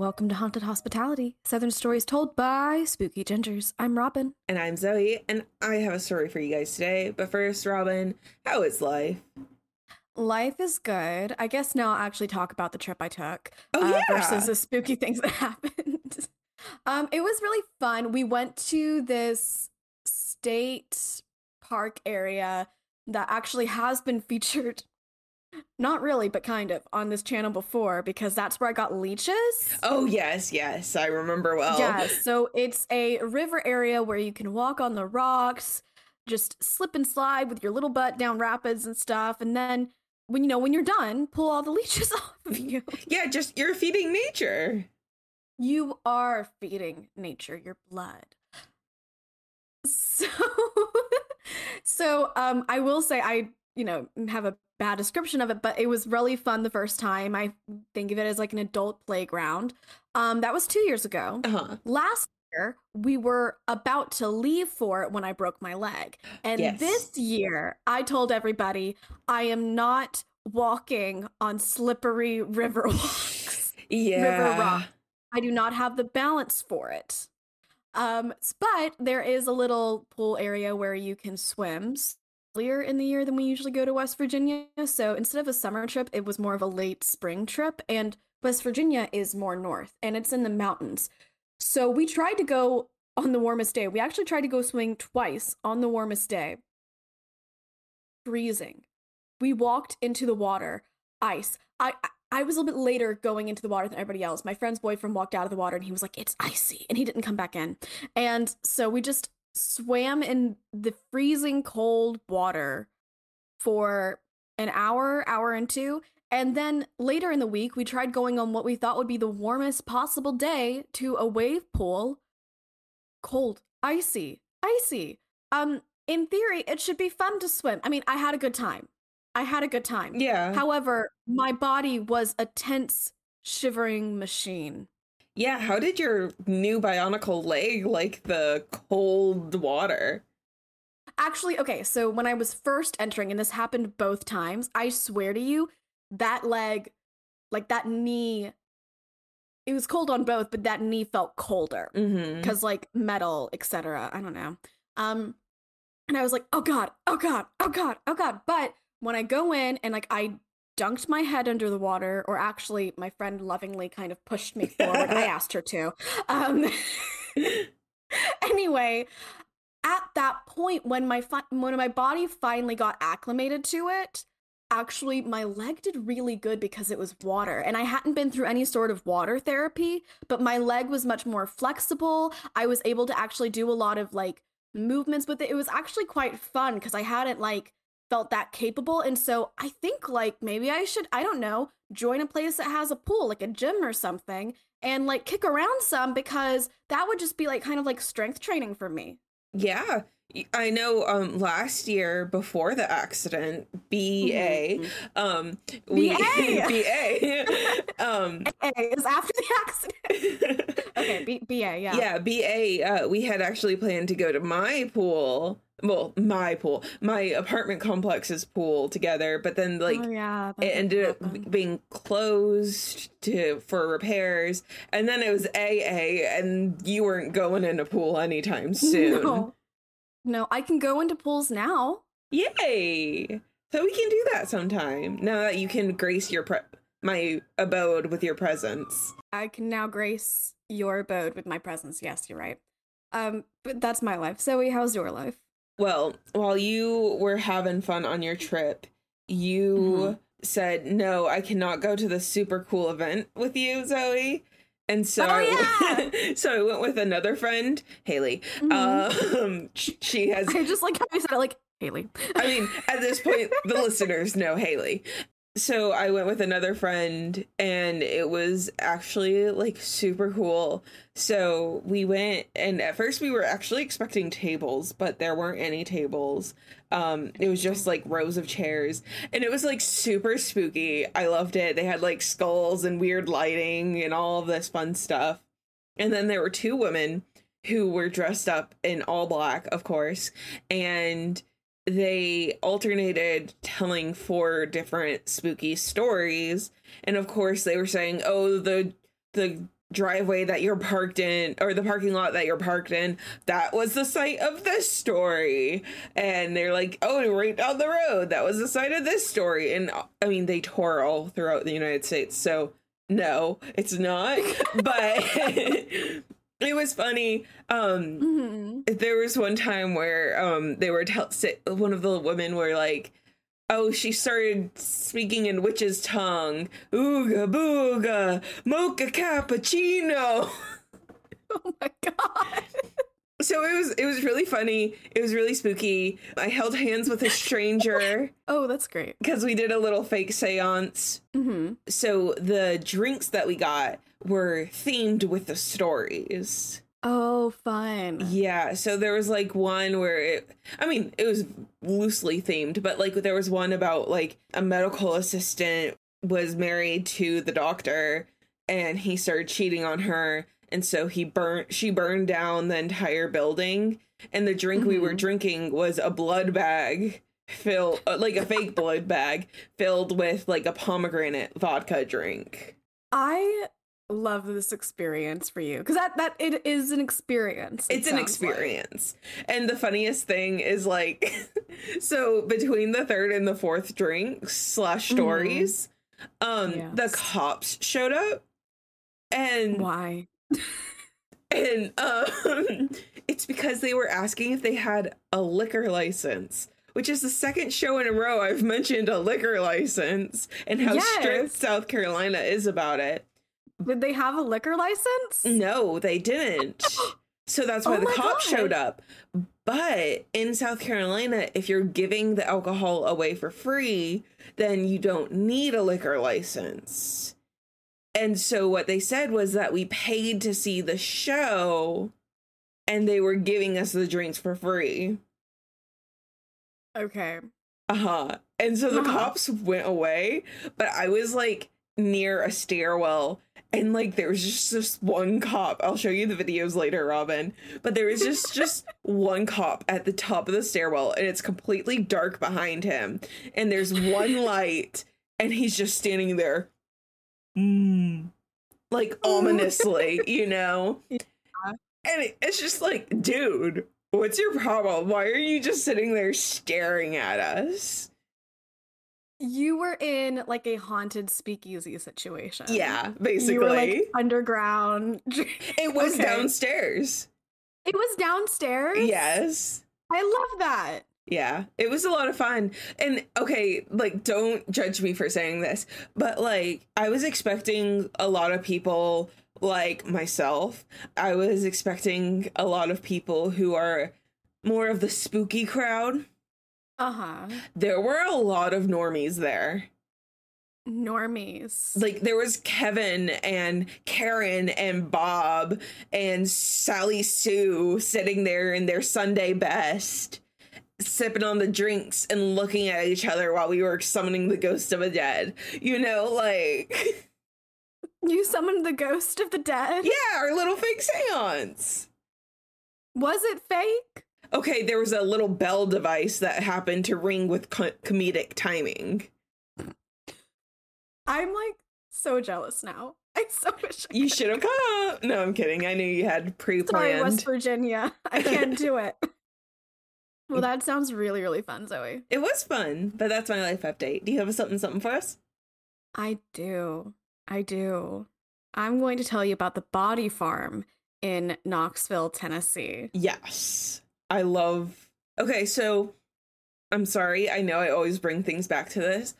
Welcome to Haunted Hospitality, Southern Stories told by Spooky Gingers. I'm Robin. And I'm Zoey, and I have a story for you guys today. But first, Robin, how is life? Life is good. I guess now I'll actually talk about the trip I took Oh, uh, yeah. versus the spooky things that happened. um, it was really fun. We went to this state park area that actually has been featured, not really, but kind of, on this channel before because that's where I got leeches. Oh, yes, yes, I remember well. Yeah, so it's a river area where you can walk on the rocks, just slip and slide with your little butt down rapids and stuff, and then when you know when you're done, pull all the leeches off of you. Yeah, just you're feeding nature. You are feeding nature your blood. So so um I will say I, you know, have a bad description of it, but it was really fun the first time. I think of it as like an adult playground. Um that was 2 years ago. Uh huh. last year we were about to leave for it when I broke my leg. And Yes. this year I told everybody I am not walking on slippery river walks. Yeah. River rock. I do not have the balance for it. Um but there is a little pool area where you can swim earlier in the year than we usually go to West Virginia. So instead of a summer trip, it was more of a late spring trip and West Virginia is more north and it's in the mountains. So we tried to go on the warmest day. We actually tried to go swimming twice on the warmest day. Freezing. We walked into the water, ice. I I- I was a little bit later going into the water than everybody else. My friend's boyfriend walked out of the water and he was like, "It's icy," and he didn't come back in. And so we just swam in the freezing cold water for an hour, hour and two. And then later in the week, we tried going on what we thought would be the warmest possible day to a wave pool. Cold, icy, icy. Um, in theory, it should be fun to swim. I mean, I had a good time. I had a good time. Yeah. However, my body was a tense, shivering machine. Yeah. How did your new bionicle leg like the cold water? Actually, okay, so when I was first entering, and this happened both times, I swear to you, that leg, like that knee, it was cold on both, but that knee felt colder Mm-hmm. because like metal, etc. I don't know. Um, and I was like, oh god, oh god, oh god, oh god. But when I go in and like I dunked my head under the water, or actually, my friend lovingly kind of pushed me forward. I asked her to. Um, anyway, at that point, when my fi- when my body finally got acclimated to it, actually my leg did really good because it was water and i hadn't been through any sort of water therapy but my leg was much more flexible i was able to actually do a lot of like movements with it it was actually quite fun because i hadn't like felt that capable and so i think like maybe i should i don't know join a place that has a pool like a gym or something and like kick around some because that would just be like kind of like strength training for me Yeah. I know um last year before the accident, BA, um we BA. BA um A is after the accident okay B- ba yeah yeah, BA uh we had actually planned to go to my pool. Well, my pool, my apartment complex's pool together, but then like oh, yeah it ended up happen. being closed to for repairs and then it was aa and you weren't going in a pool anytime soon No. no, I can go into pools now. yay so we can do that sometime now that you can grace your pre- my abode with your presence I can now grace your abode with my presence. Yes, you're right. Um, but that's my life. Zoey, how's your life? Well while you were having fun on your trip you Mhm. said no i cannot go to the super cool event with you zoey and so Oh, I, so I went with another friend, Haley. Mhm. Um, she has I just like how you said it, like Haley. I mean, at this point, the listeners know Haley. So I went with another friend, and it was actually like super cool. So we went, and at first we were actually expecting tables, but there weren't any tables. Um, it was just like rows of chairs, and it was like super spooky. I loved it. They had like skulls and weird lighting and all this fun stuff. And then there were two women who were dressed up in all black, of course, and they alternated telling four different spooky stories. And of course they were saying oh the the driveway that you're parked in or the parking lot that you're parked in that was the site of this story. And they're like oh right down the road that was the site of this story. And i mean they tour all throughout the united states. So no it's not. But it was funny um Mhm. there was one time where um they were tell one of the women were like oh she started speaking in witch's tongue ooga booga mocha cappuccino Oh my god. so it was it was really funny it was really spooky i held hands with a stranger Oh, that's great. because we did a little fake seance hmm so the drinks that we got were themed with the stories Oh, fun. Yeah, so there was like one where it I mean, it was loosely themed, but like there was one about like a medical assistant was married to the doctor and he started cheating on her and so he burnt she burned down the entire building and the drink we were Mhm. drinking was a blood bag filled uh, like a fake blood bag filled with like a pomegranate vodka drink. I love this experience for you because that that it is an experience. it it's an sounds like. experience and the funniest thing is like so between the third and the fourth drink slash stories um the Mm-hmm. Yes. cops showed up and Why? and um it's because they were asking if they had a liquor license which is the second show in a row I've mentioned a liquor license and how strict South Carolina is about it. Did they have a liquor license? No, they didn't. So that's why Oh the cops God. showed up. But in South Carolina, if you're giving the alcohol away for free, then you don't need a liquor license. And so what they said was that we paid to see the show and they were giving us the drinks for free. Okay. Uh-huh. And so the Uh-huh. cops went away, but I was like near a stairwell and like there was just this one cop. I'll show you the videos later, Robin. But there was just just one cop at the top of the stairwell and it's completely dark behind him. And there's one light and he's just standing there. Mm, like ominously, you know? Yeah. And it, it's just like, dude, what's your problem? Why are you just sitting there staring at us? You were in like a haunted speakeasy situation. Yeah, basically. You were like underground. it was Okay. downstairs. It was downstairs. Yes. I love that. Yeah, it was a lot of fun. And okay, like, don't judge me for saying this, but like, I was expecting a lot of people like myself. I was expecting a lot of people who are more of the spooky crowd. Uh huh. There were a lot of normies there. Normies. like there was Kevin and Karen and Bob and Sally Sue sitting there in their Sunday best, sipping on the drinks and looking at each other while we were summoning the ghost of a dead. You know, like you summoned the ghost of the dead. yeah, our little fake seance. Was it fake? Okay, there was a little bell device that happened to ring with co- comedic timing. I'm like so jealous now. I so wish I You should have come. No, I'm kidding. I knew you had pre-planned. Sorry, West Virginia. I can't do it. Well, that sounds really, really fun, Zoey. It was fun, but that's my life update. Do you have something something for us? I do. I do. I'm going to tell you about the Body Farm in Knoxville, Tennessee. Yes. I love Okay, so I'm sorry. I know I always bring things back to this,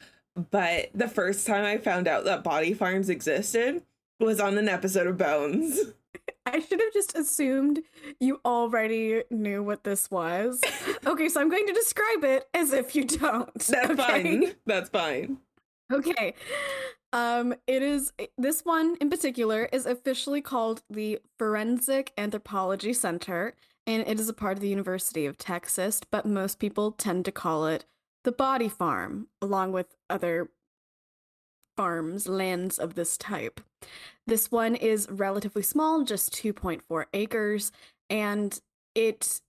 but the first time I found out that body farms existed was on an episode of Bones. I should have just assumed you already knew what this was. okay, so I'm going to describe it as if you don't. That's okay? fine. That's fine. Okay. Um, it is this one in particular is officially called the Forensic Anthropology Center, and it is a part of the University of Texas, but most people tend to call it the Body Farm, along with other farms, lands of this type. This one is relatively small, just 2.4 acres, and it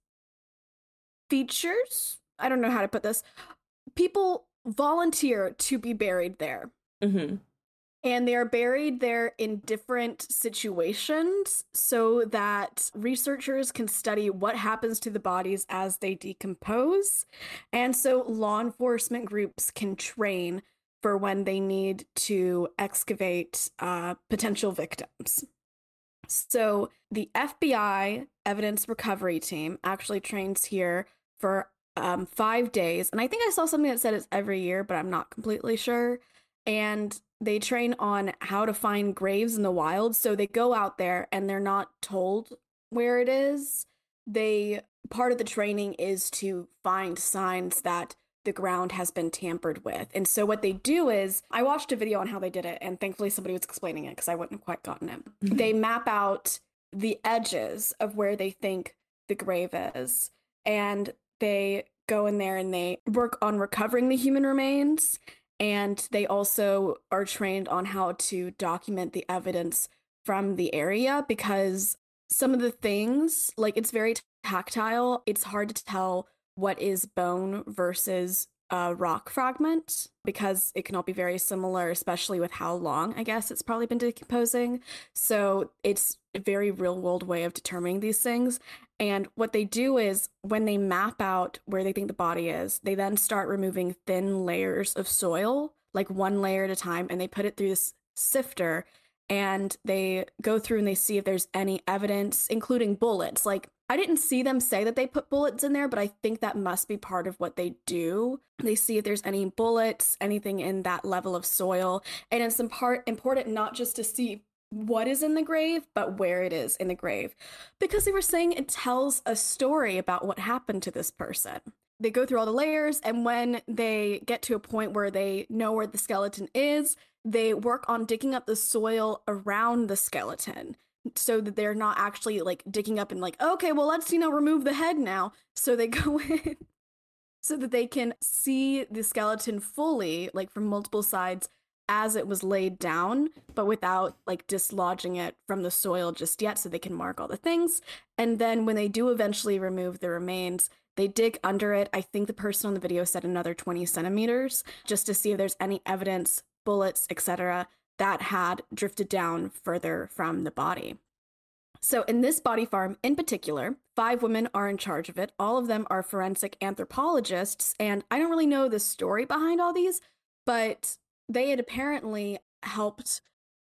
features, I don't know how to put this, people volunteer to be buried there. hmm and they are buried there in different situations so that researchers can study what happens to the bodies as they decompose. And so law enforcement groups can train for when they need to excavate uh, potential victims. So the FBI evidence recovery team actually trains here for um, five days. And I think I saw something that said it's every year, but I'm not completely sure. And they train on how to find graves in the wild. So they go out there and they're not told where it is. They part of the training is to find signs that the ground has been tampered with. And so what they do is I watched a video on how they did it and thankfully somebody was explaining it because I wouldn't have quite gotten it. Mm-hmm. They map out the edges of where they think the grave is and they go in there and they work on recovering the human remains and they also are trained on how to document the evidence from the area because some of the things like it's very tactile. It's hard to tell what is bone versus a rock fragment because it can all be very similar, especially with how long I guess it's probably been decomposing. So it's a very real world way of determining these things. And what they do is when they map out where they think the body is, they then start removing thin layers of soil, like one layer at a time, and they put it through this sifter and they go through and they see if there's any evidence, including bullets. Like I didn't see them say that they put bullets in there, but I think that must be part of what they do. They see if there's any bullets, anything in that level of soil. And it's important not just to see what is in the grave, but where it is in the grave. Because they were saying it tells a story about what happened to this person. They go through all the layers, and when they get to a point where they know where the skeleton is, they work on digging up the soil around the skeleton so that they're not actually like digging up and like okay well let's you know remove the head now. So they go in so that they can see the skeleton fully like from multiple sides as it was laid down but without like dislodging it from the soil just yet so they can mark all the things. And then when they do eventually remove the remains they dig under it. I think the person on the video said another 20 centimeters just to see if there's any evidence bullets etc that had drifted down further from the body. So, in this body farm in particular, five women are in charge of it. All of them are forensic anthropologists. And I don't really know the story behind all these, but they had apparently helped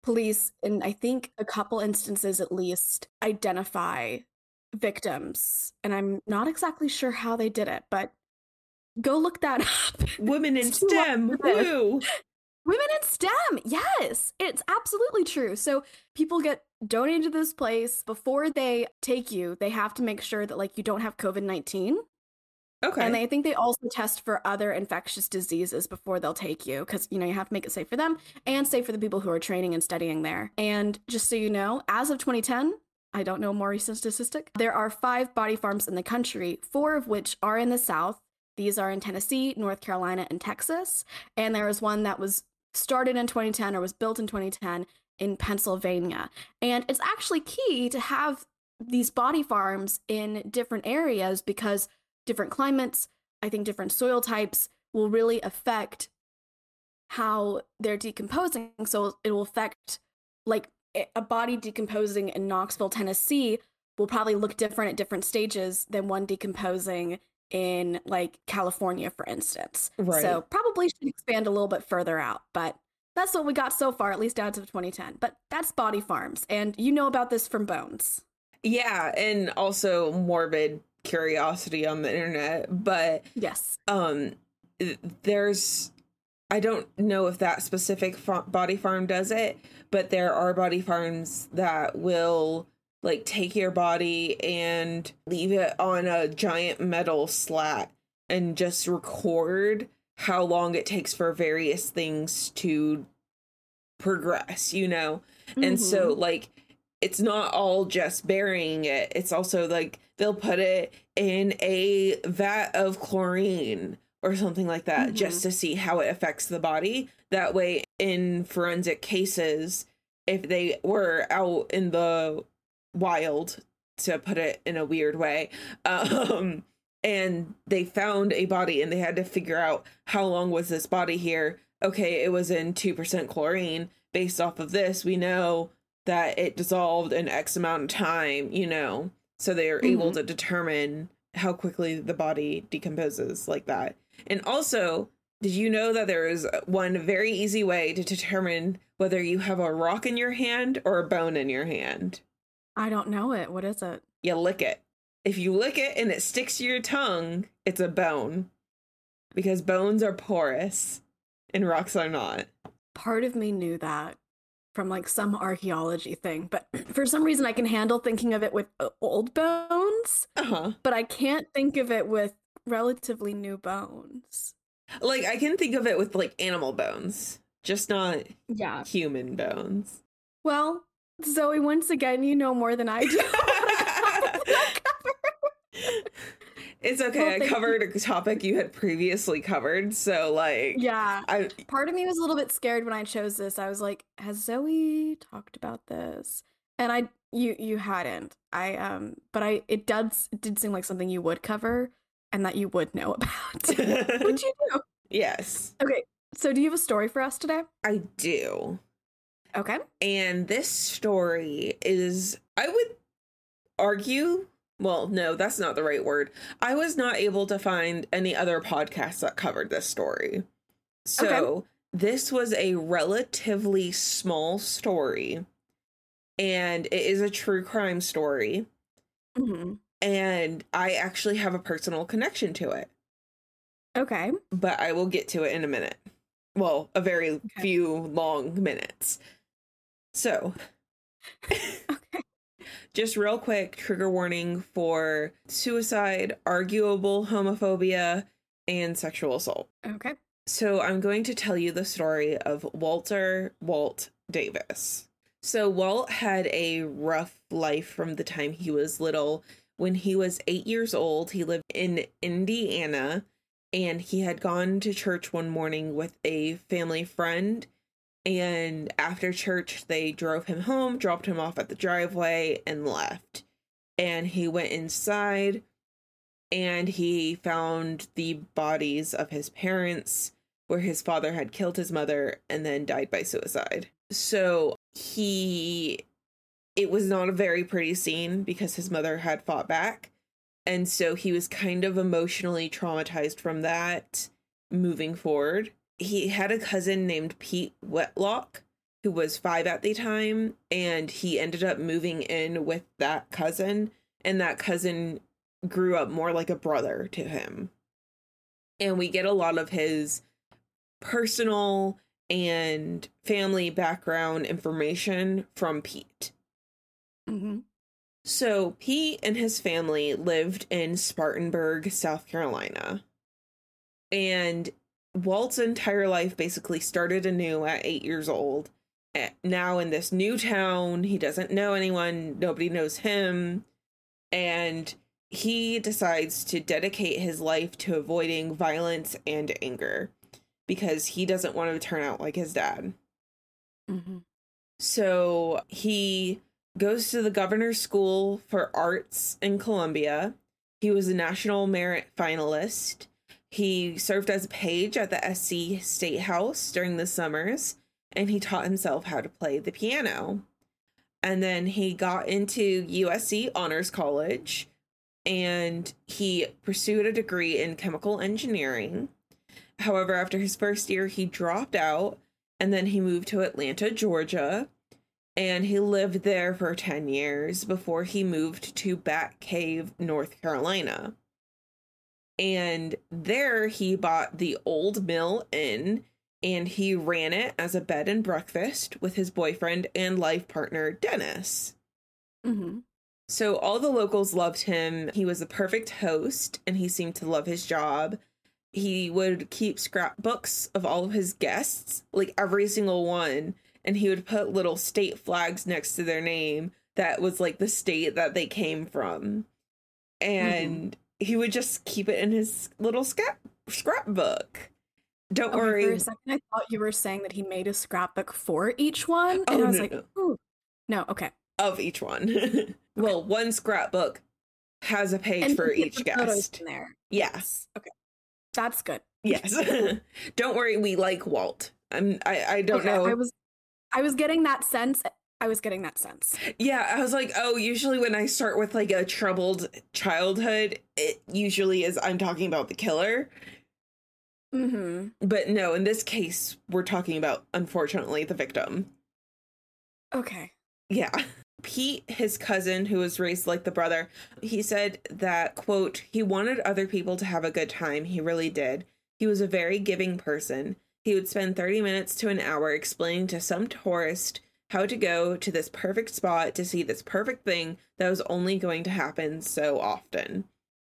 police in, I think, a couple instances at least, identify victims. And I'm not exactly sure how they did it, but go look that up. Women in STEM. Woo! Women in STEM. Yes, it's absolutely true. So people get donated to this place before they take you. They have to make sure that like you don't have COVID nineteen. Okay. And I think they also test for other infectious diseases before they'll take you because you know you have to make it safe for them and safe for the people who are training and studying there. And just so you know, as of 2010, I don't know more recent statistic. There are five body farms in the country, four of which are in the South. These are in Tennessee, North Carolina, and Texas. And there was one that was started in 2010 or was built in 2010 in Pennsylvania. And it's actually key to have these body farms in different areas because different climates, I think different soil types will really affect how they're decomposing. So it will affect like a body decomposing in Knoxville, Tennessee will probably look different at different stages than one decomposing in like California, for instance. Right. So probably should expand a little bit further out, but that's what we got so far, at least out of 2010. But that's Body Farms, and you know about this from Bones. Yeah, and also morbid curiosity on the internet, but yes, um, there's I don't know if that specific body farm does it, but there are body farms that will like take your body and leave it on a giant metal slat and just record how long it takes for various things to progress, you know? Mm-hmm. And so, mm-hmm. like, it's not all just burying it, it's also like they'll put it in a vat of chlorine or something like that mm-hmm. just to see how it affects the body. That way, in forensic cases, if they were out in the wild to put it in a weird way um and they found a body and they had to figure out how long was this body here okay it was in 2% chlorine based off of this, we know that it dissolved in X amount of time, you know, so they are able Mhm. to determine how quickly the body decomposes like that. And also, did you know that there is one very easy way to determine whether you have a rock in your hand or a bone in your hand? I don't know it. What is it? You lick it. If you lick it and it sticks to your tongue, it's a bone. Because bones are porous and rocks are not. Part of me knew that from like some archaeology thing, but for some reason I can handle thinking of it with uh, old bones, Uh huh. but I can't think of it with relatively new bones. Like, I can think of it with like animal bones, just not Yeah. human bones. Well, Zoey, once again, you know more than I do. it's okay. Well, I thank you. covered a topic you had previously covered. So, like, yeah. I, Part of me was a little bit scared when I chose this. I was like, has Zoey talked about this? And I you you hadn't. I um but I it does it did seem like something you would cover and that you would know about. Would you do? yes, Okay. So do you have a story for us today? I do. Okay. And this story is, I would argue, well, no, that's not the right word. I was not able to find any other podcasts that covered this story. So Okay. this was a relatively small story, and it is a true crime story. hmm And I actually have a personal connection to it, Okay. but I will get to it in a minute. Well, a very few long minutes. So, Okay. just real quick trigger warning for suicide, arguable homophobia, and sexual assault. Okay. So, I'm going to tell you the story of Walter Walt Davis. So, Walt had a rough life from the time he was little. When he was eight years old, he lived in Indiana and he had gone to church one morning with a family friend. And after church, they drove him home, dropped him off at the driveway, and left. And he went inside and he found the bodies of his parents, where his father had killed his mother and then died by suicide. So he, it was not a very pretty scene because his mother had fought back. And so he was kind of emotionally traumatized from that moving forward. He had a cousin named Pete Wetlock, who was five at the time, and he ended up moving in with that cousin. And that cousin grew up more like a brother to him. And we get a lot of his personal and family background information from Pete. hmm So, Pete and his family lived in Spartanburg, South Carolina. And Walt's entire life basically started anew at eight years old. Now in this new town, he doesn't know anyone, nobody knows him. And he decides to dedicate his life to avoiding violence and anger because he doesn't want to turn out like his dad. hmm So he goes to the governor's school for arts in Columbia. He was a national merit finalist. He served as a page at the SC State House during the summers, and he taught himself how to play the piano. And then he got into USC Honors College and he pursued a degree in chemical engineering. However, after his first year, he dropped out and then he moved to Atlanta, Georgia, and he lived there for 10 years before he moved to Bat Cave, North Carolina. And there he bought the Old Mill Inn and he ran it as a bed and breakfast with his boyfriend and life partner, Dennis. hmm So all the locals loved him. He was a perfect host and he seemed to love his job. He would keep scrapbooks of all of his guests, like every single one, and he would put little state flags next to their name that was like the state that they came from. And he would just keep it in his little scrap scrapbook. Don't Okay, worry. for a second, I thought you were saying that he made a scrapbook for each one, oh, and Oh, I was no, like, no. No, okay. of each one. well, one scrapbook has a page And for each guest. in there. Yes. Okay, that's good. Yes. don't worry, we like Walt. I'm I, I don't Okay, know. I was I was getting that sense. I was getting that sense. Yeah, I was like, oh, usually when I start with like a troubled childhood, it usually is I'm talking about the killer. Mm-hmm. But no, in this case, we're talking about, unfortunately, the victim. Okay. Yeah. Pete, his cousin, who was raised like the brother, he said that, quote, he wanted other people to have a good time. He really did. He was a very giving person. He would spend 30 minutes to an hour explaining to some tourist how to go to this perfect spot to see this perfect thing that was only going to happen so often.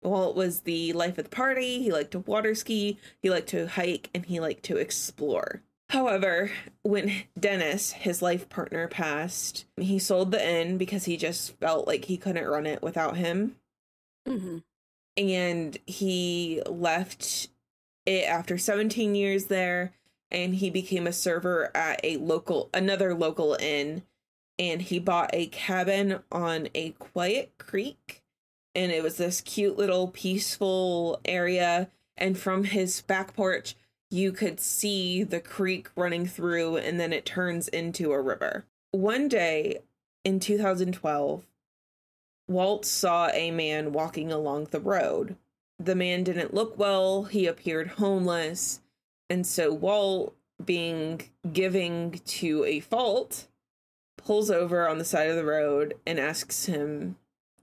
Well, it was the life of the party. He liked to water ski, he liked to hike, and he liked to explore. However, when Dennis, his life partner, passed, he sold the inn because he just felt like he couldn't run it without him. Mm-hmm. And he left it after 17 years there and he became a server at a local another local inn and he bought a cabin on a quiet creek and it was this cute little peaceful area and from his back porch you could see the creek running through and then it turns into a river. One day in 2012, Walt saw a man walking along the road. The man didn't look well, he appeared homeless, and so Walt, being giving to a fault, pulls over on the side of the road and asks him,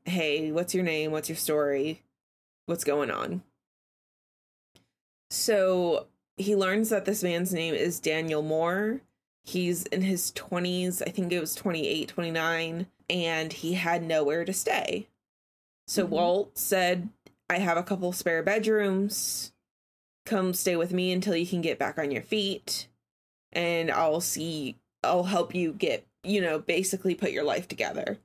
Hey, what's your name? What's your story? What's going on? So he learns that this man's name is Daniel Moore. He's in his 20s, I think it was 28, 29, and he had nowhere to stay. So Mhm. Walt said, I have a couple spare bedrooms. Come stay with me until you can get back on your feet, and I'll see, I'll help you get, you know, basically put your life together.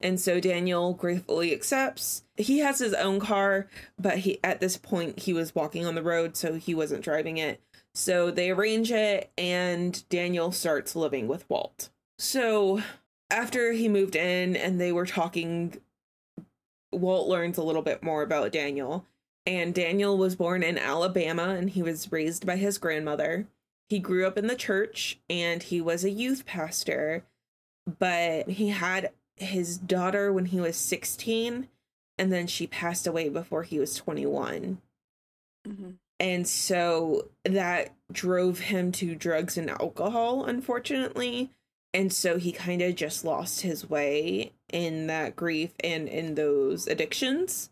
And so Daniel gratefully accepts. He has his own car, but he at this point he was walking on the road, so he wasn't driving it. So they arrange it, and Daniel starts living with Walt. So after he moved in and they were talking, Walt learns a little bit more about Daniel. And Daniel was born in Alabama and he was raised by his grandmother. He grew up in the church and he was a youth pastor, but he had his daughter when he was 16 and then she passed away before he was 21 Mm-hmm. and so that drove him to drugs and alcohol unfortunately and so he kind of just lost his way in that grief and in those addictions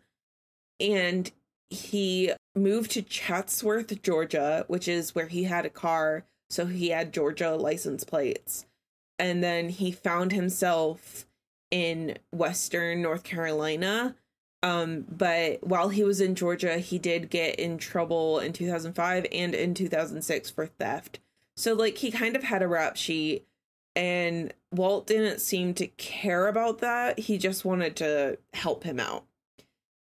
and he moved to chatsworth georgia which is where he had a car so he had georgia license plates. And then he found himself in western north carolina um but while he was in georgia he did get in trouble in 2005 and in 2006 for theft. So like he kind of had a rap sheet and walt didn't seem to care about that. He just wanted to help him out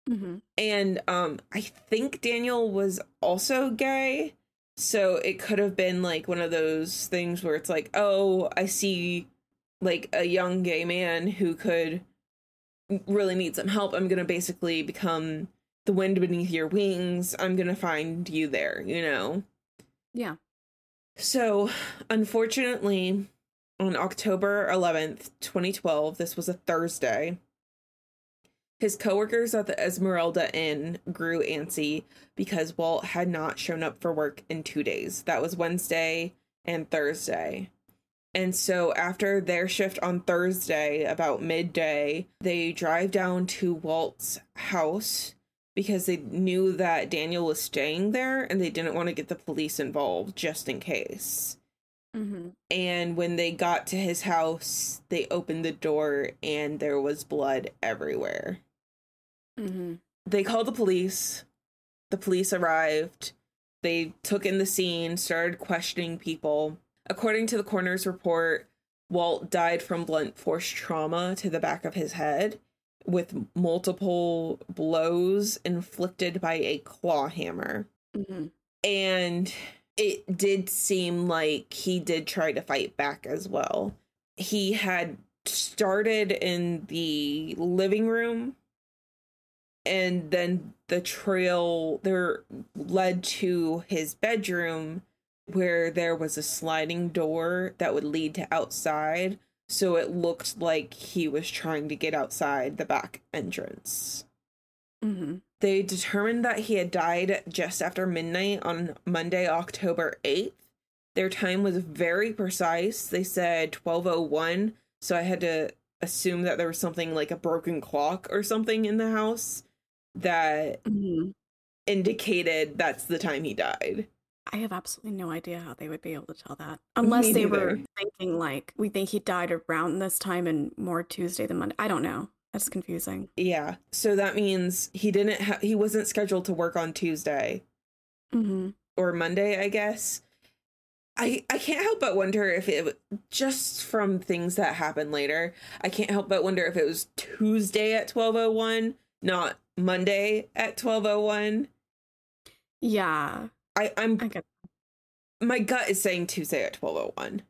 Mm-hmm. and um i think daniel was also gay. So it could have been like one of those things where it's like oh i see like a young gay man who could really need some help. I'm gonna basically become the wind beneath your wings. I'm gonna find you there you know? Yeah. so unfortunately on october 11th 2012 this was a thursday his coworkers at the Esmeralda Inn grew antsy because Walt had not shown up for work in two days. That was Wednesday and Thursday. And so after their shift on Thursday, about midday, they drive down to Walt's house because they knew that Daniel was staying there and they didn't want to get the police involved just in case. Mm-hmm. And when they got to his house, they opened the door and there was blood everywhere Mm-hmm. they called the police. The police arrived. They took in the scene, started questioning people. According to the coroner's report, Walt died from blunt force trauma to the back of his head with multiple blows inflicted by a claw hammer. Mm-hmm. And it did seem like he did try to fight back as well. He had started in the living room and then the trail there led to his bedroom where there was a sliding door that would lead to outside. So it looked like he was trying to get outside the back entrance. Mm-hmm. They determined that he had died just after midnight on Monday, October 8th. Their time was very precise. They said 1201, so I had to assume that there was something like a broken clock or something in the house that Mm-hmm. indicated that's the time he died. I have absolutely no idea how they would be able to tell that. Unless they were thinking like we think he died around this time and more Tuesday than Monday. I don't know. That's confusing. Yeah. So that means he didn't ha- he wasn't scheduled to work on Tuesday Mm-hmm. or Monday, I guess. I I can't help but wonder if it just from things that happened later, I can't help but wonder if it was Tuesday at 1201, not Monday at 1201. Yeah. I I'm I my gut is saying Tuesday at 1201.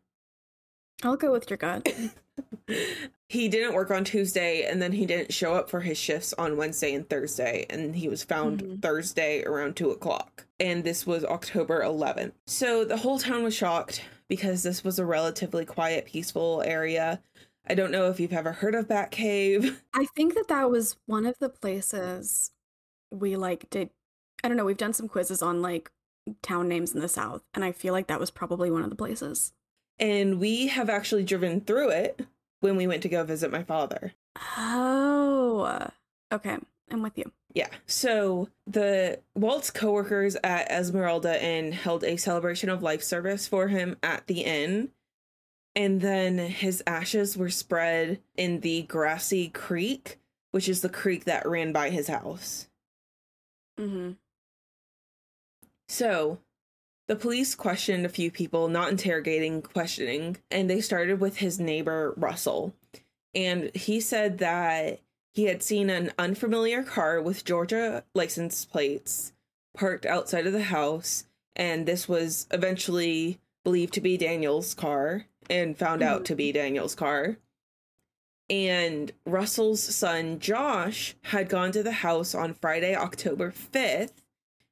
I'll go with your gut. he didn't work on Tuesday and then he didn't show up for his shifts on Wednesday and Thursday. And he was found Mhm. Thursday around two o'clock. And this was October 11th. So the whole town was shocked because this was a relatively quiet, peaceful area. I don't know if you've ever heard of Bat Cave. I think that that was one of the places we like did. I don't know. We've done some quizzes on like town names in the South, and I feel like that was probably one of the places. And we have actually driven through it when we went to go visit my father. Oh, okay. I'm with you. Yeah. So the Walt's coworkers at Esmeralda Inn held a celebration of life service for him at the inn. And then his ashes were spread in the Grassy Creek, which is the creek that ran by his house. Mm-hmm. So the police questioned a few people, not interrogating, questioning, and they started with his neighbor, Russell. And he said that he had seen an unfamiliar car with Georgia license plates parked outside of the house, and this was eventually believed to be Daniel's car and found out to be mm-hmm. Daniel's car. And Russell's son Josh had gone to the house on Friday, October 5th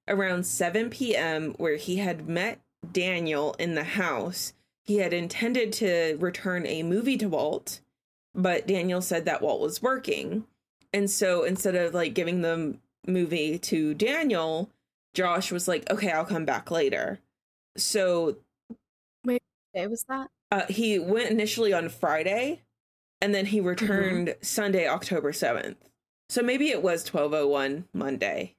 around 7 p.m., where he had met Daniel in the house. He had intended to return a movie to Walt, but Daniel said that Walt was working. And so instead of like giving the movie to Daniel, Josh was like, okay, I'll come back later. So what Day was that? Uh, he went initially on Friday and then he returned Sunday, October 7th. So maybe it was 1201 Monday.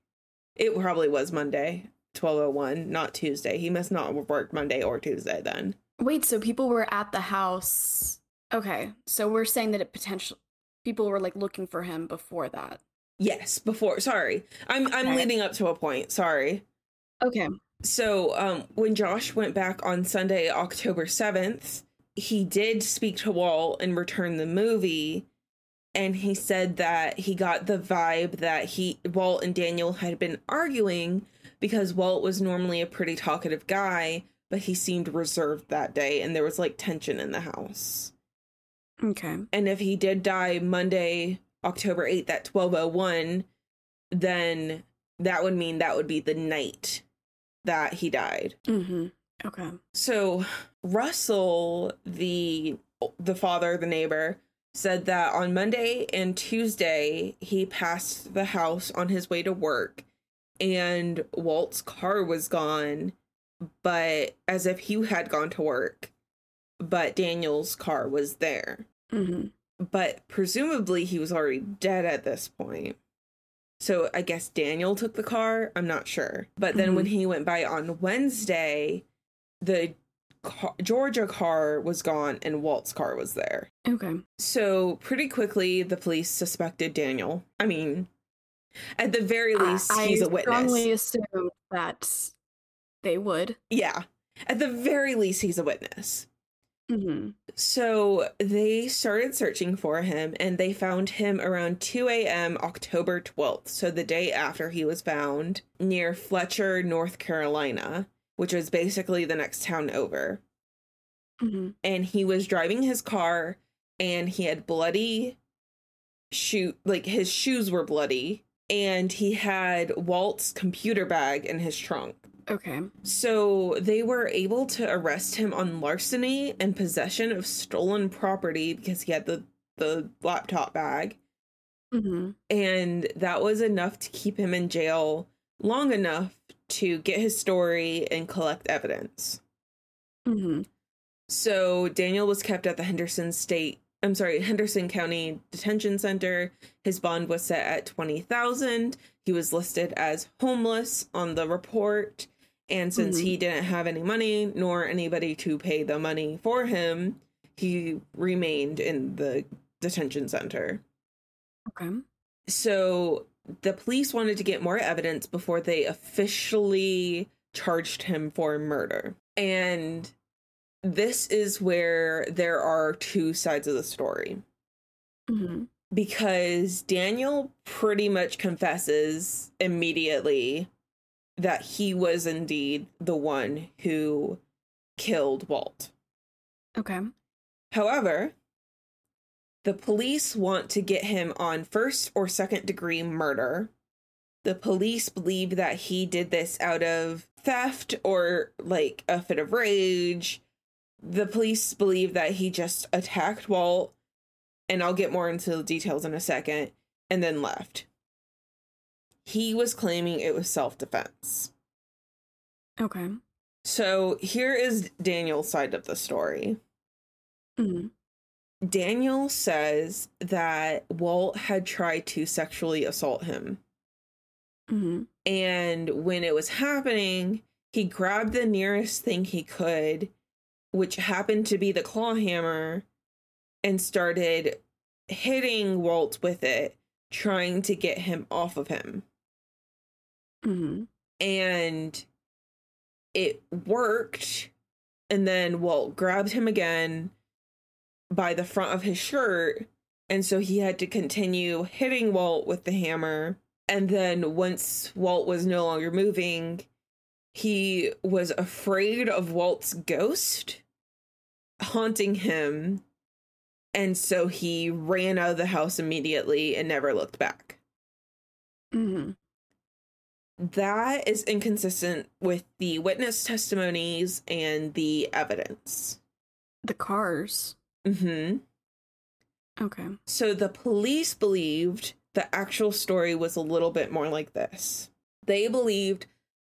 It probably was Monday, 1201, not Tuesday. He must not have worked Monday or Tuesday then. Wait, so people were at the house. Okay, so we're saying that it potential people were like looking for him before that. Yes, before. Sorry. I'm I'm leading up to a point. Sorry. Okay. So, um, when Josh went back on Sunday, October 7th, he did speak to Walt and return the movie. And he said that he got the vibe that he, Walt and Daniel had been arguing because Walt was normally a pretty talkative guy, but he seemed reserved that day and there was like tension in the house. Okay. And if he did die Monday, October 8th at 1201, then that would mean that would be the night that he died. Mm-hmm. Okay. So Russell, the the father, the neighbor, said that on Monday and Tuesday he passed the house on his way to work and Walt's car was gone, but as if he had gone to work, but Daniel's car was there. Mm-hmm. But presumably he was already dead at this point. So I guess Daniel took the car. I'm not sure. But then Mhm. when he went by on Wednesday, the ca- Georgia car was gone and Walt's car was there. Okay. So pretty quickly, the police suspected Daniel. I mean, at the very least, he's I a witness. I strongly assumed that they would. Yeah. At the very least, he's a witness. Mm-hmm. So they started searching for him and they found him around 2 a.m. October 12th. So the day after he was found near Fletcher, North Carolina, which was basically the next town over. Mm-hmm. And he was driving his car and he had bloody shoe like his shoes were bloody and he had Walt's computer bag in his trunk. Okay. So they were able to arrest him on larceny and possession of stolen property because he had the the laptop bag. Mm-hmm. And that was enough to keep him in jail long enough to get his story and collect evidence. Mm-hmm. So Daniel was kept at the Henderson State, I'm sorry, Henderson County Detention Center. His bond was set at 20,000. He was listed as homeless on the report, and since Mhm. he didn't have any money nor anybody to pay the money for him, he remained in the detention center. Okay. So the police wanted to get more evidence before they officially charged him for murder. And this is where there are two sides of the story Mm-hmm. because Daniel pretty much confesses immediately that he was indeed the one who killed Walt. Okay. However, the police want to get him on first or second degree murder. The police believe that he did this out of theft or like a fit of rage. The police believe that he just attacked Walt, and I'll get more into the details in a second, and then left. He was claiming it was self defense. Okay. So here is Daniel's side of the story. Mm-hmm. Daniel says that Walt had tried to sexually assault him. Mm-hmm. And when it was happening, he grabbed the nearest thing he could, which happened to be the claw hammer, and started hitting Walt with it, trying to get him off of him. Mm-hmm. And it worked. And then Walt grabbed him again by the front of his shirt. And so he had to continue hitting Walt with the hammer. And then once Walt was no longer moving, he was afraid of Walt's ghost haunting him. And so he ran out of the house immediately and never looked back. Mm-hmm. That is inconsistent with the witness testimonies and the evidence. The cars. Mm hmm. Okay. So the police believed the actual story was a little bit more like this. They believed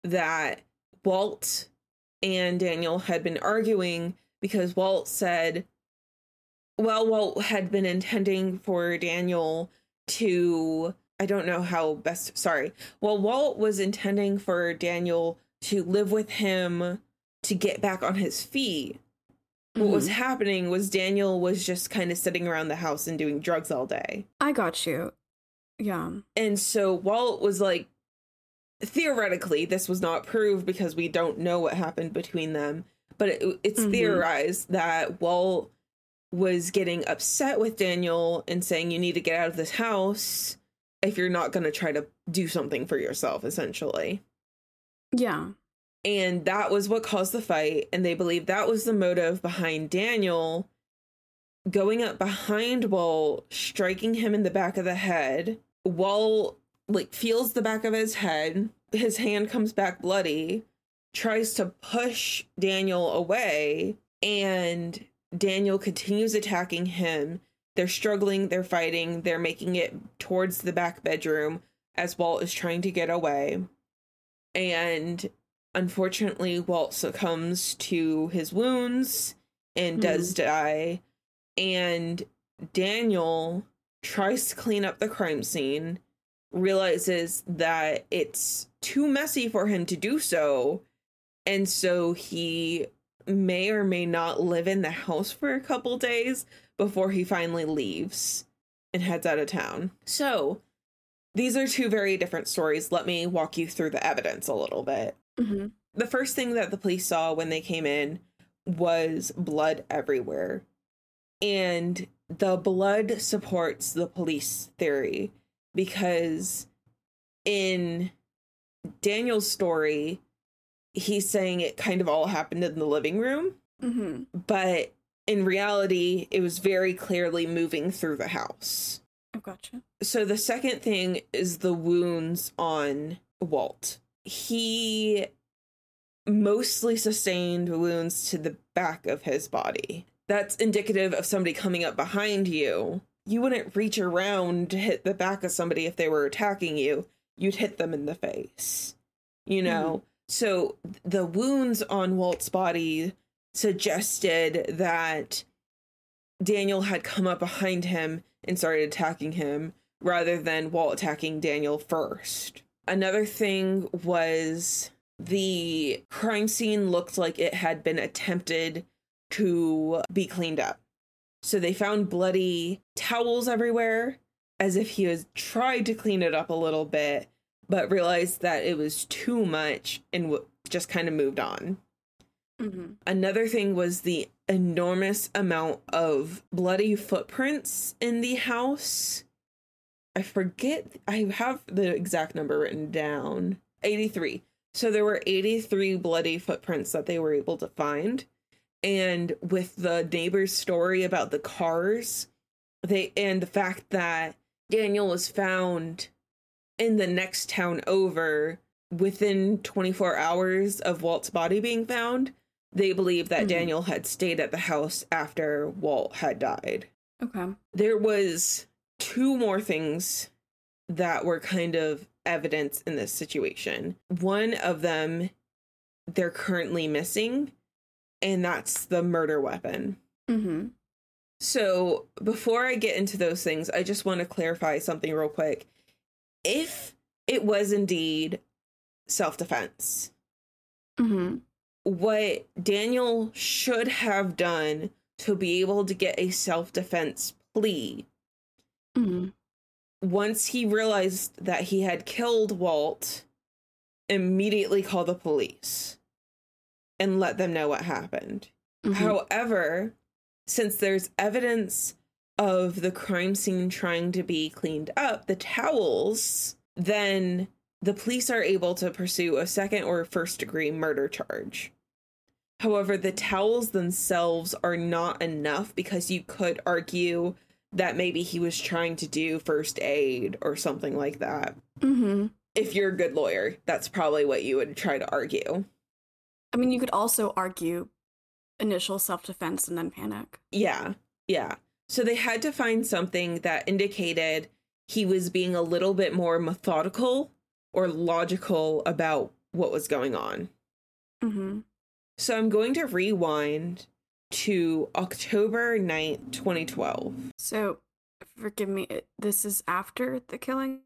that Walt and Daniel had been arguing because Walt said, well, Walt had been intending for Daniel to, I don't know how best, sorry. Well, Walt was intending for Daniel to live with him to get back on his feet. What was Mhm. happening was Daniel was just kind of sitting around the house and doing drugs all day. I got you. Yeah. And so Walt was like, theoretically, this was not proved because we don't know what happened between them, but it, it's Mhm. theorized that Walt was getting upset with Daniel and saying, You need to get out of this house if you're not going to try to do something for yourself, essentially. Yeah. And that was what caused the fight. And they believe that was the motive behind Daniel going up behind Walt, striking him in the back of the head. Walt like feels the back of his head. His hand comes back bloody, tries to push Daniel away, and Daniel continues attacking him. They're struggling, they're fighting, they're making it towards the back bedroom as Walt is trying to get away. And unfortunately, Walt succumbs to his wounds and hmm. does die. And Daniel tries to clean up the crime scene, realizes that it's too messy for him to do so. And so he may or may not live in the house for a couple days before he finally leaves and heads out of town. So, these are two very different stories. Let me walk you through the evidence a little bit. Mm-hmm. The first thing that the police saw when they came in was blood everywhere. And the blood supports the police theory because in Daniel's story, he's saying it kind of all happened in the living room, Mm-hmm. but in reality, it was very clearly moving through the house. I gotcha. So the second thing is the wounds on Walt. He mostly sustained wounds to the back of his body. That's indicative of somebody coming up behind you. You wouldn't reach around to hit the back of somebody if they were attacking you. You'd hit them in the face. You know? Mm-hmm. So the wounds on Walt's body suggested that Daniel had come up behind him and started attacking him rather than Walt attacking Daniel first. Another thing was the crime scene looked like it had been attempted to be cleaned up. So they found bloody towels everywhere, as if he has tried to clean it up a little bit, but realized that it was too much and w- just kind of moved on. Mm-hmm. Another thing was the enormous amount of bloody footprints in the house. I forget, I have the exact number written down 83. So there were 83 bloody footprints that they were able to find. And with the neighbor's story about the cars, they and the fact that Daniel was found in the next town over within 24 hours of Walt's body being found, they believe that mm-hmm. Daniel had stayed at the house after Walt had died. Okay. There was two more things that were kind of evidence in this situation. One of them they're currently missing, and that's the murder weapon. Mm-hmm. So before I get into those things, I just want to clarify something real quick. If it was indeed self defense, mm-hmm. What Daniel should have done to be able to get a self defense plea mm-hmm once he realized that he had killed Walt, immediately call the police and let them know what happened. Mm-hmm. However, since there's evidence of the crime scene trying to be cleaned up, the towels, then the police are able to pursue a second or first degree murder charge. However, the towels themselves are not enough because you could argue that maybe he was trying to do first aid or something like that. Mm-hmm. If you're a good lawyer, that's probably what you would try to argue. I mean, you could also argue initial self defense and then panic. Yeah, yeah. So they had to find something that indicated he was being a little bit more methodical or logical about what was going on. Mm-hmm. So I'm going to rewind to October 9th, 2012. So, forgive me, this is after the killing?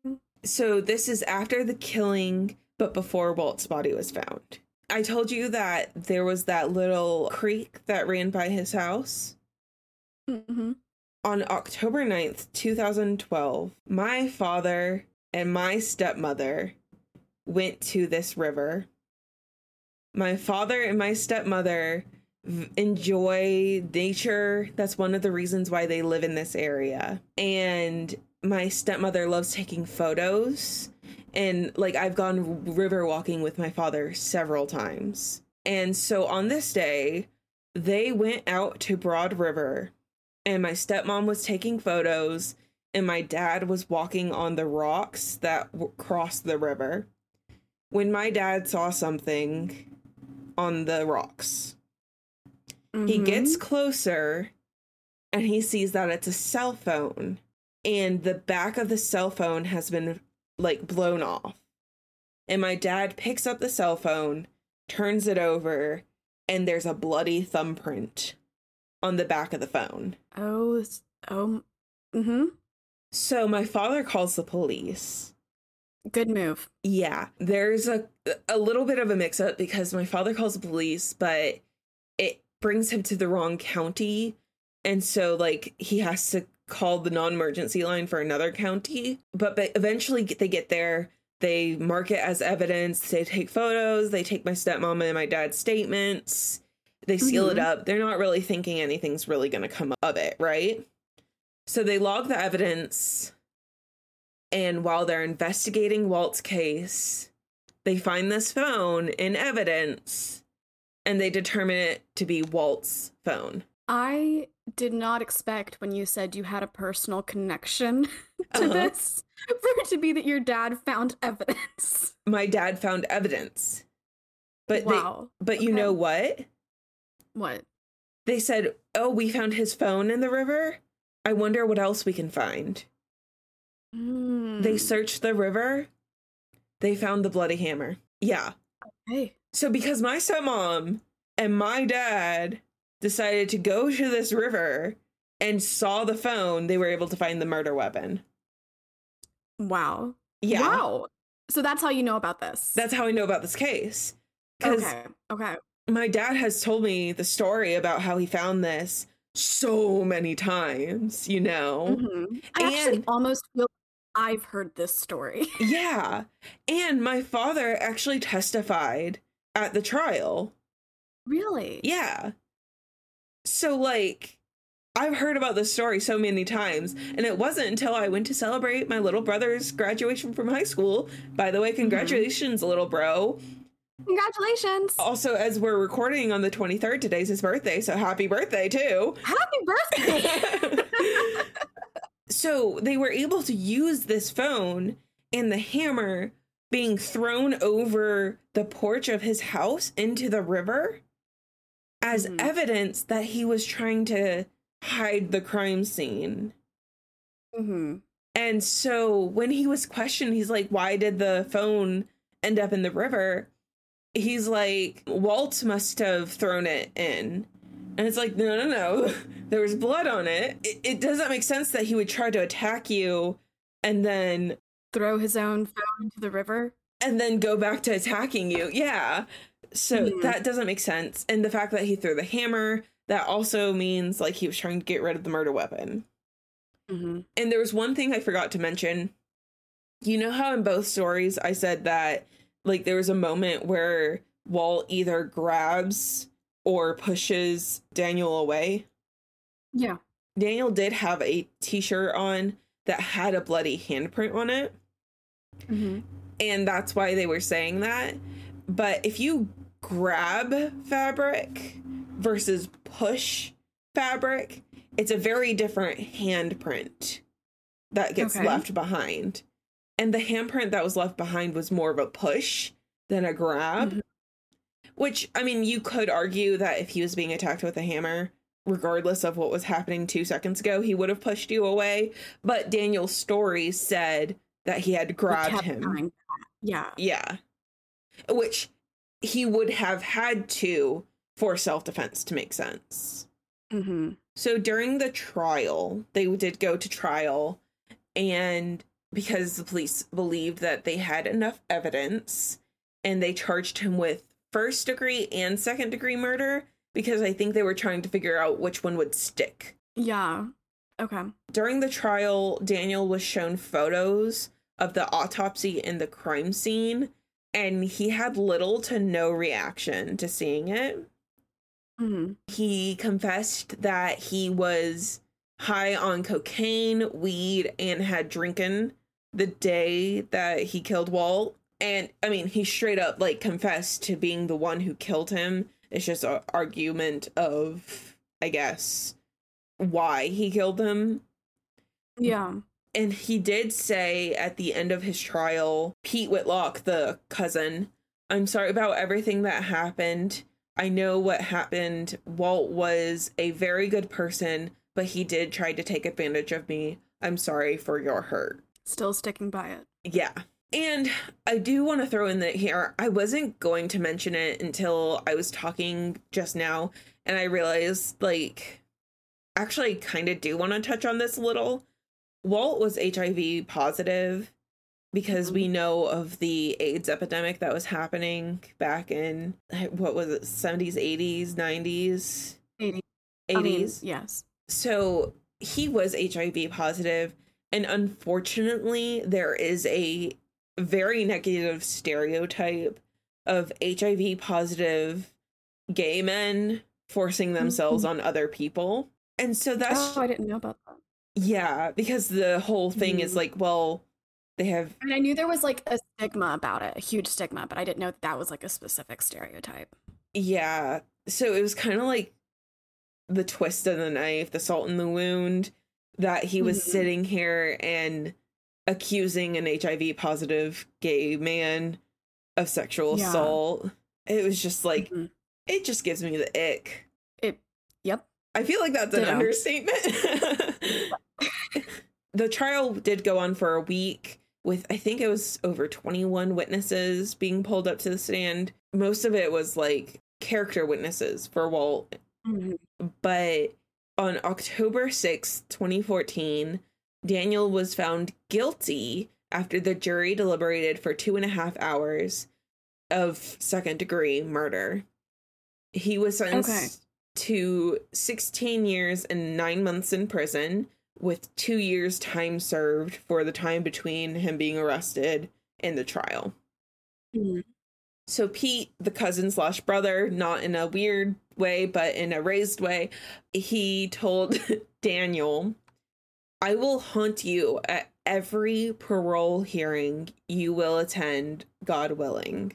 So, this is after the killing, but before Walt's body was found. I told you that there was that little creek that ran by his house. Mm-hmm. On October 9th, 2012, my father and my stepmother went to this river. My father and my stepmother enjoy nature. That's one of the reasons why they live in this area. And my stepmother loves taking photos. And like I've gone river walking with my father several times. And so on this day, they went out to Broad River and my stepmom was taking photos and my dad was walking on the rocks that w- cross the river. When my dad saw something on the rocks, Mm-hmm. He gets closer and he sees that it's a cell phone and the back of the cell phone has been like blown off. And my dad picks up the cell phone, turns it over, and there's a bloody thumbprint on the back of the phone. Oh, oh, mm-hmm. So my father calls the police. Good move. Yeah, there's a a little bit of a mix up because my father calls the police, but it brings him to the wrong county. And so, like, he has to call the non emergency line for another county. But, but eventually, they get there. They mark it as evidence. They take photos. They take my stepmom and my dad's statements. They seal mm-hmm. it up. They're not really thinking anything's really going to come of it, right? So they log the evidence. And while they're investigating Walt's case, they find this phone in evidence and they determine it to be Walt's phone. I did not expect when you said you had a personal connection to uh-huh. this for it to be that your dad found evidence. My dad found evidence. But wow. they but you know what? What? They said, "Oh, we found his phone in the river. I wonder what else we can find." They Mm. searched the river. They found the bloody hammer. Yeah. Hey. So because my stepmom and my dad decided to go to this river and saw the phone, they were able to find the murder weapon. Wow. Yeah. Wow. So that's how you know about this. That's how I know about this case. Because okay. Okay. my dad has told me the story about how he found this so many times, you know? Mhm. I actually almost feel I've heard this story. Yeah. And my father actually testified at the trial. really? Yeah. So, like, I've heard about this story so many times, and it wasn't until I went to celebrate my little brother's graduation from high school. By the way, mm-hmm. congratulations, little bro. Congratulations. Also, as we're recording on the 23rd, today's his birthday, so happy birthday, too. Happy birthday. so they were able to use this phone and the hammer being thrown over the porch of his house into the river as Mhm. evidence that he was trying to hide the crime scene. hmm And so when he was questioned, he's like, Why did the phone end up in the river? He's like, Walt must have thrown it in. And it's like, No, no, no. There was blood on it. It, it doesn't make sense that he would try to attack you and then Throw his own phone into the river. and then go back to attacking you. Yeah. So Mhm. that doesn't make sense. And the fact that he threw the hammer, that also means like he was trying to get rid of the murder weapon. Mm-hmm. And there was one thing I forgot to mention. You know how in both stories I said that like there was a moment where Walt either grabs or pushes Daniel away. Yeah. Daniel did have a t-shirt on that had a bloody handprint on it, Mm-hmm. and that's why they were saying that. But if you grab fabric versus push fabric, it's a very different handprint that gets Okay. left behind. And the handprint that was left behind was more of a push than a grab. Mhm. Which, I mean, you could argue that if he was being attacked with a hammer, regardless of what was happening two seconds ago, he would have pushed you away. But Daniel's story said that he had grabbed kept him. Yeah. Yeah. Which he would have had to for self defense to make sense. Mm-hmm. So during the trial, they did go to trial, and because the police believed that they had enough evidence, and they charged him with first degree and second degree murder because I think they were trying to figure out which one would stick. Yeah. Okay. During the trial, Daniel was shown photos of the autopsy and the crime scene, and he had little to no reaction to seeing it. Mm-hmm. He confessed that he was high on cocaine, weed, and had drinking the day that he killed Walt. And I mean, he straight up like confessed to being the one who killed him. It's just an argument of, I guess, why he killed them. Yeah. And he did say at the end of his trial, Pete Whitlock, the cousin, I'm sorry about everything that happened. I know what happened. Walt was a very good person, but he did try to take advantage of me. I'm sorry for your hurt. Still sticking by it. Yeah. And I do want to throw in that here, I wasn't going to mention it until I was talking just now, and I realized, like, actually, I kind of do want to touch on this a little. Walt was HIV positive because we mm-hmm. know of the AIDS epidemic that was happening back in, what was it, 70s, 80s, 90s, 80. 80s. I mean, yes. So he was HIV positive, and unfortunately, there is a very negative stereotype of HIV positive gay men forcing themselves on other people. And so that's oh, I didn't know about that. yeah, because the whole thing is Mhm. like, well, they have I mean, I knew there was like a stigma about it, a huge stigma, but I didn't know that that was like a specific stereotype. yeah. So it was kind of like the twist of the knife, the salt in the wound that he was Mhm. sitting here and accusing an HIV positive gay man of sexual Yeah. assault it was just like Mhm. it just gives me the ick. It. Yep. I feel like that's an Ditto. understatement. the trial did go on for a week with I think it was over 21 witnesses being pulled up to the stand. Most of it was like character witnesses for Walt, Mhm. but on October sixth, 2014, Daniel was found guilty after the jury deliberated for two and a half hours of second degree murder. He was sentenced Okay. to 16 years and nine months in prison, with two years' time served for the time between him being arrested and the trial. Mhm. So Pete, the cousin slash brother, not in a weird way, but in a raised way, he told Daniel, I will haunt you at every parole hearing you will attend, God willing.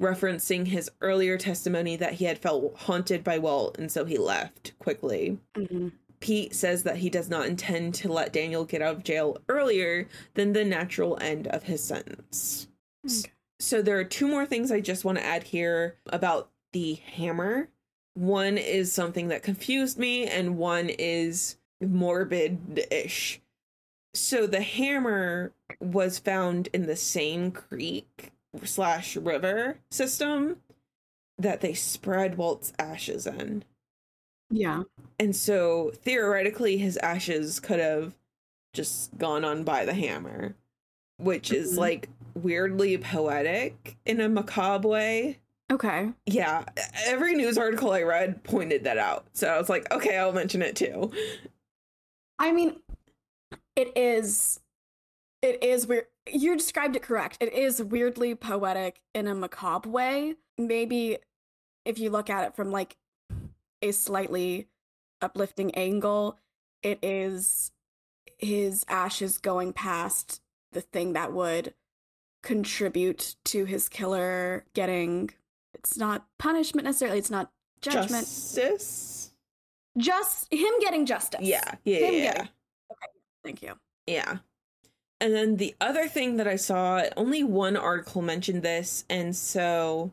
Referencing his earlier testimony that he had felt haunted by Walt and so he left quickly. Mhm. Pete says that he does not intend to let Daniel get out of jail earlier than the natural end of his sentence. Okay. So there are two more things I just want to add here about the hammer. One is something that confused me, and one is morbid ish. So the hammer was found in the same creek slash river system that they spread Walt's ashes in. Yeah. And so theoretically, his ashes could have just gone on by the hammer, which is Mhm. like weirdly poetic in a macabre way. Okay. Yeah, every news article I read pointed that out. So I was like, okay, I'll mention it too. I mean, it is. It is weird. You described it correct. It is weirdly poetic in a macabre way. Maybe if you look at it from like a slightly uplifting angle, it is his ashes going past the thing that would contribute to his killer getting. It's not punishment necessarily. It's not judgment. Justice? Just him getting justice. Yeah, yeah, Him yeah, getting- Thank you. Yeah. And then the other thing that I saw, only one article mentioned this. And so,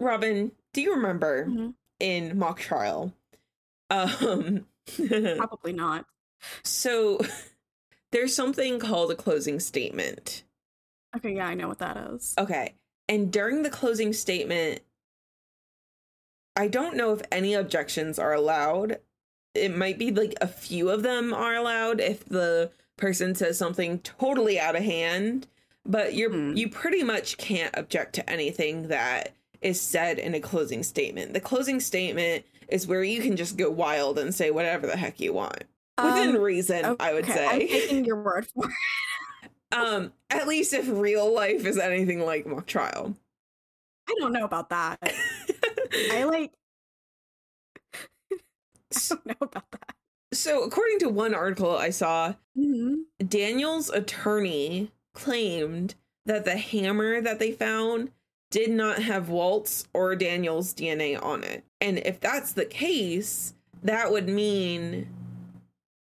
Robin, do you remember Mhm. in mock trial? Um, Probably not. so there's something called a closing statement. Okay, yeah, I know what that is. Okay. And during the closing statement, I don't know if any objections are allowed. It might be like a few of them are allowed if the person says something totally out of hand, but you're Hmm. you pretty much can't object to anything that is said in a closing statement. The closing statement is where you can just go wild and say whatever the heck you want. Within Um, reason, I would okay, I'm say. taking your word for it. um at least if real life is anything like mock trial. I don't know about that. I like. I don't know about that. So, according to one article I saw, hmm Daniel's attorney claimed that the hammer that they found did not have Walt's or Daniel's DNA on it. And if that's the case, that would mean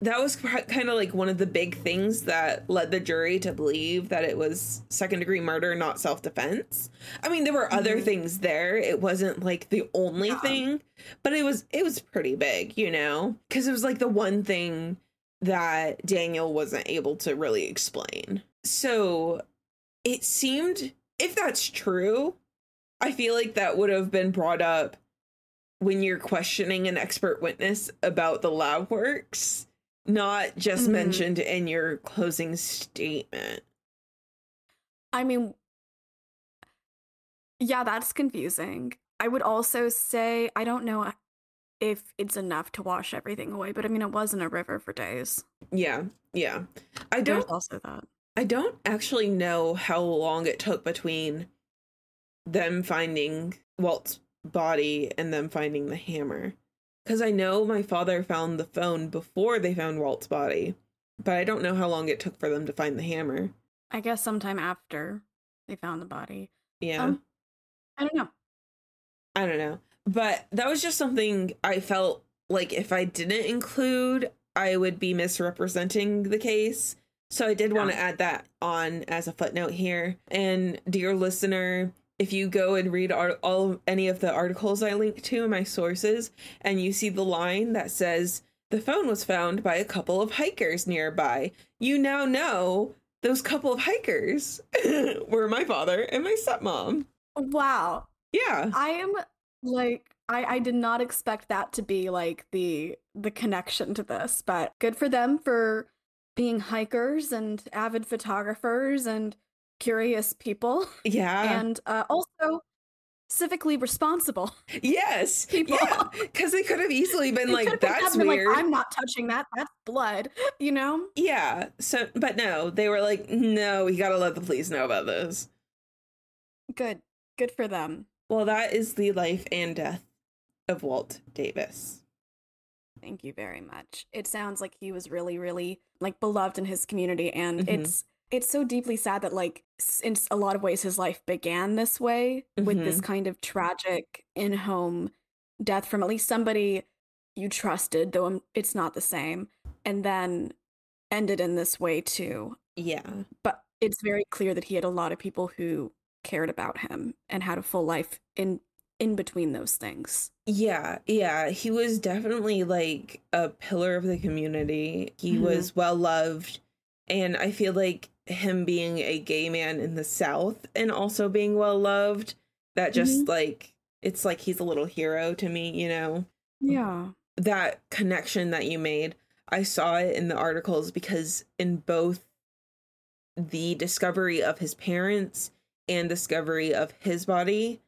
that was kind of like one of the big things that led the jury to believe that it was second degree murder, not self defense. I mean, there were other Mhm. things there. It wasn't like the only Yeah. thing, but it was it was pretty big, you know, because it was like the one thing that Daniel wasn't able to really explain. So it seemed, if that's true, I feel like that would have been brought up when you're questioning an expert witness about the lab works, not just Mhm. mentioned in your closing statement. I mean, yeah, that's confusing. I would also say I don't know if it's enough to wash everything away, but I mean, it was in a river for days. Yeah, yeah. I don't also that. I don't actually know how long it took between them finding Walt's body and them finding the hammer. Because I know my father found the phone before they found Walt's body, but I don't know how long it took for them to find the hammer. I guess sometime after they found the body. Yeah, Um, I don't know. I don't know. But that was just something I felt like if I didn't include, I would be misrepresenting the case. So I did want to add that on as a footnote here. And dear listener, if you go and read all any of the articles I link to in my sources, and you see the line that says the phone was found by a couple of hikers nearby, you now know those couple of hikers were my father and my stepmom. Wow. Yeah. I am like I, I did not expect that to be like the the connection to this, but good for them for being hikers and avid photographers and curious people Yeah. and uh, also civically responsible. yes. people. Yeah. Because they could have easily been like, that's been weird. Like, I'm not touching that. That's blood. You know? yeah. So, but no, they were like, no, we got to let the police know about this. Good. Good for them. Well, that is the life and death of Walt Davis. Thank you very much. It sounds like he was really, really like beloved in his community, and Mhm. it's it's so deeply sad that like in a lot of ways his life began this way with this Mhm. kind of tragic in-home death from at least somebody you trusted, though um, it's not the same, and then ended in this way too. Yeah. But it's very clear that he had a lot of people who cared about him and had a full life in in between those things. Yeah, yeah, he was definitely like a pillar of the community. He Mhm. was well loved, and I feel like him being a gay man in the South and also being well loved, that just mm-hmm. like it's like he's a little hero to me, you know. Yeah. That connection that you made, I saw it in the articles because in both the discovery of his parents and discovery of his body,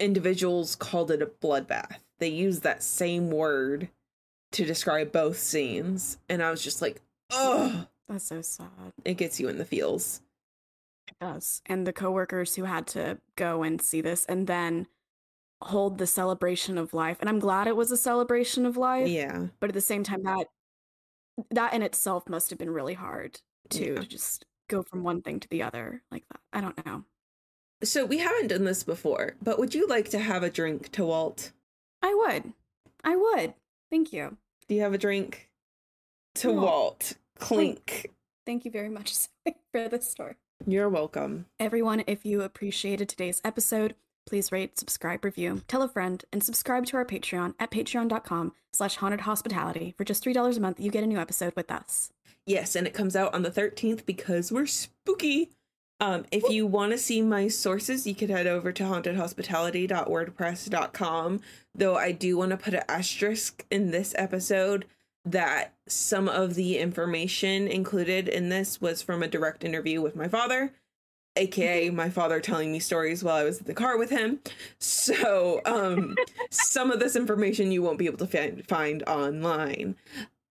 individuals called it a bloodbath. They used that same word to describe both scenes. And I was just like, oh, That's so sad. it gets you in the feels. It does. And the coworkers who had to go and see this and then hold the celebration of life. And I'm glad it was a celebration of life. Yeah. But at the same time, that that in itself must have been really hard too Yeah. to just go from one thing to the other like that. I don't know. So we haven't done this before, but would you like to have a drink to Walt? I would. I would. Thank you. Do you have a drink to Walt. Clink. Thank you very much for this story. You're welcome. Everyone, if you appreciated today's episode, please rate, subscribe, review, tell a friend, and subscribe to our Patreon at patreon.com slash haunted hospitality. For just $3 a month, you get a new episode with us. Yes, and it comes out on the 13th because we're spooky. Um, if you want to see my sources, you could head over to hauntedhospitality.wordpress.com. Though I do want to put an asterisk in this episode that some of the information included in this was from a direct interview with my father, aka my father telling me stories while I was in the car with him. So, um, some of this information you won't be able to find, find online.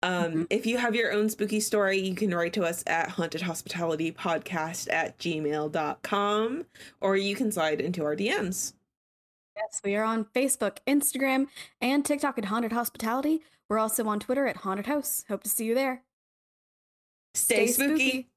Um, Mhm. If you have your own spooky story, you can write to us at hauntedhospitalitypodcast at gmail.com or you can slide into our DMs. Yes, we are on Facebook, Instagram, and TikTok at Haunted Hospitality. We're also on Twitter at Haunted House. Hope to see you there. Stay, Stay spooky. spooky.